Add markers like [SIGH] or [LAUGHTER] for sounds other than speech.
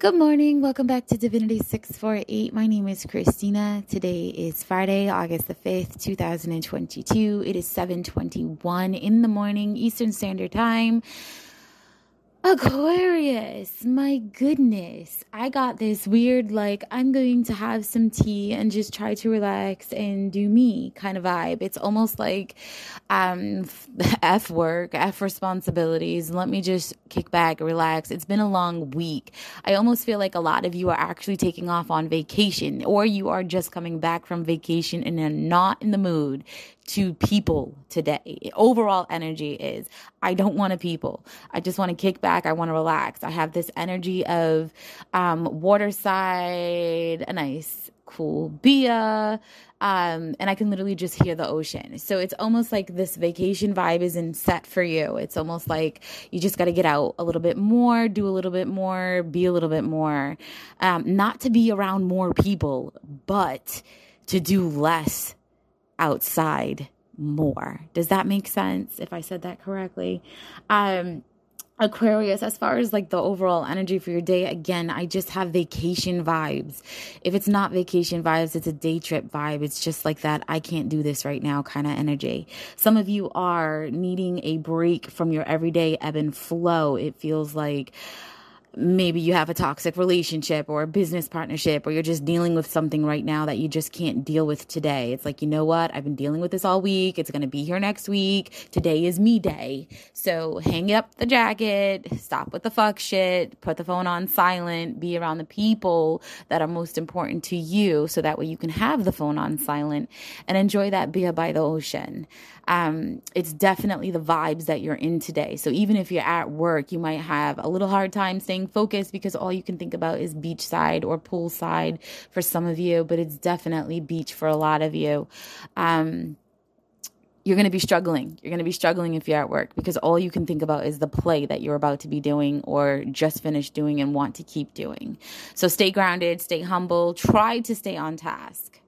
Good morning. Welcome back to Divinity 648. My name is Christina. Today is Friday, August the 5th, 2022. It is 7:21 in the morning Eastern Standard Time. Aquarius, my goodness. I got this weird, like, I'm going to have some tea and just try to relax and do me kind of vibe. It's almost like um, [LAUGHS] F work, F responsibilities. Let me just kick back, relax. It's been a long week. I almost feel like a lot of you are actually taking off on vacation or you are just coming back from vacation and are not in the mood to people today. Overall energy is I don't want to people. I just want to kick back. I want to relax. I have this energy of um, waterside, a nice cool beer, um, and I can literally just hear the ocean. So it's almost like this vacation vibe isn't set for you. It's almost like you just got to get out a little bit more, do a little bit more, be a little bit more. Um, not to be around more people, but to do less outside more. Does that make sense if I said that correctly? Um Aquarius, as far as like the overall energy for your day, again, I just have vacation vibes. If it's not vacation vibes, it's a day trip vibe. It's just like that, I can't do this right now kind of energy. Some of you are needing a break from your everyday ebb and flow. It feels like, maybe you have a toxic relationship or a business partnership or you're just dealing with something right now that you just can't deal with today. It's like, you know what? I've been dealing with this all week. It's going to be here next week. Today is me day. So hang up the jacket, stop with the fuck shit, put the phone on silent, be around the people that are most important to you so that way you can have the phone on silent and enjoy that beer by the ocean. Um, it's definitely the vibes that you're in today. So even if you're at work, you might have a little hard time staying focused because all you can think about is beachside or poolside for some of you, but it's definitely beach for a lot of you. Um, you're going to be struggling. You're going to be struggling if you're at work because all you can think about is the play that you're about to be doing or just finished doing and want to keep doing. So stay grounded, stay humble, try to stay on task.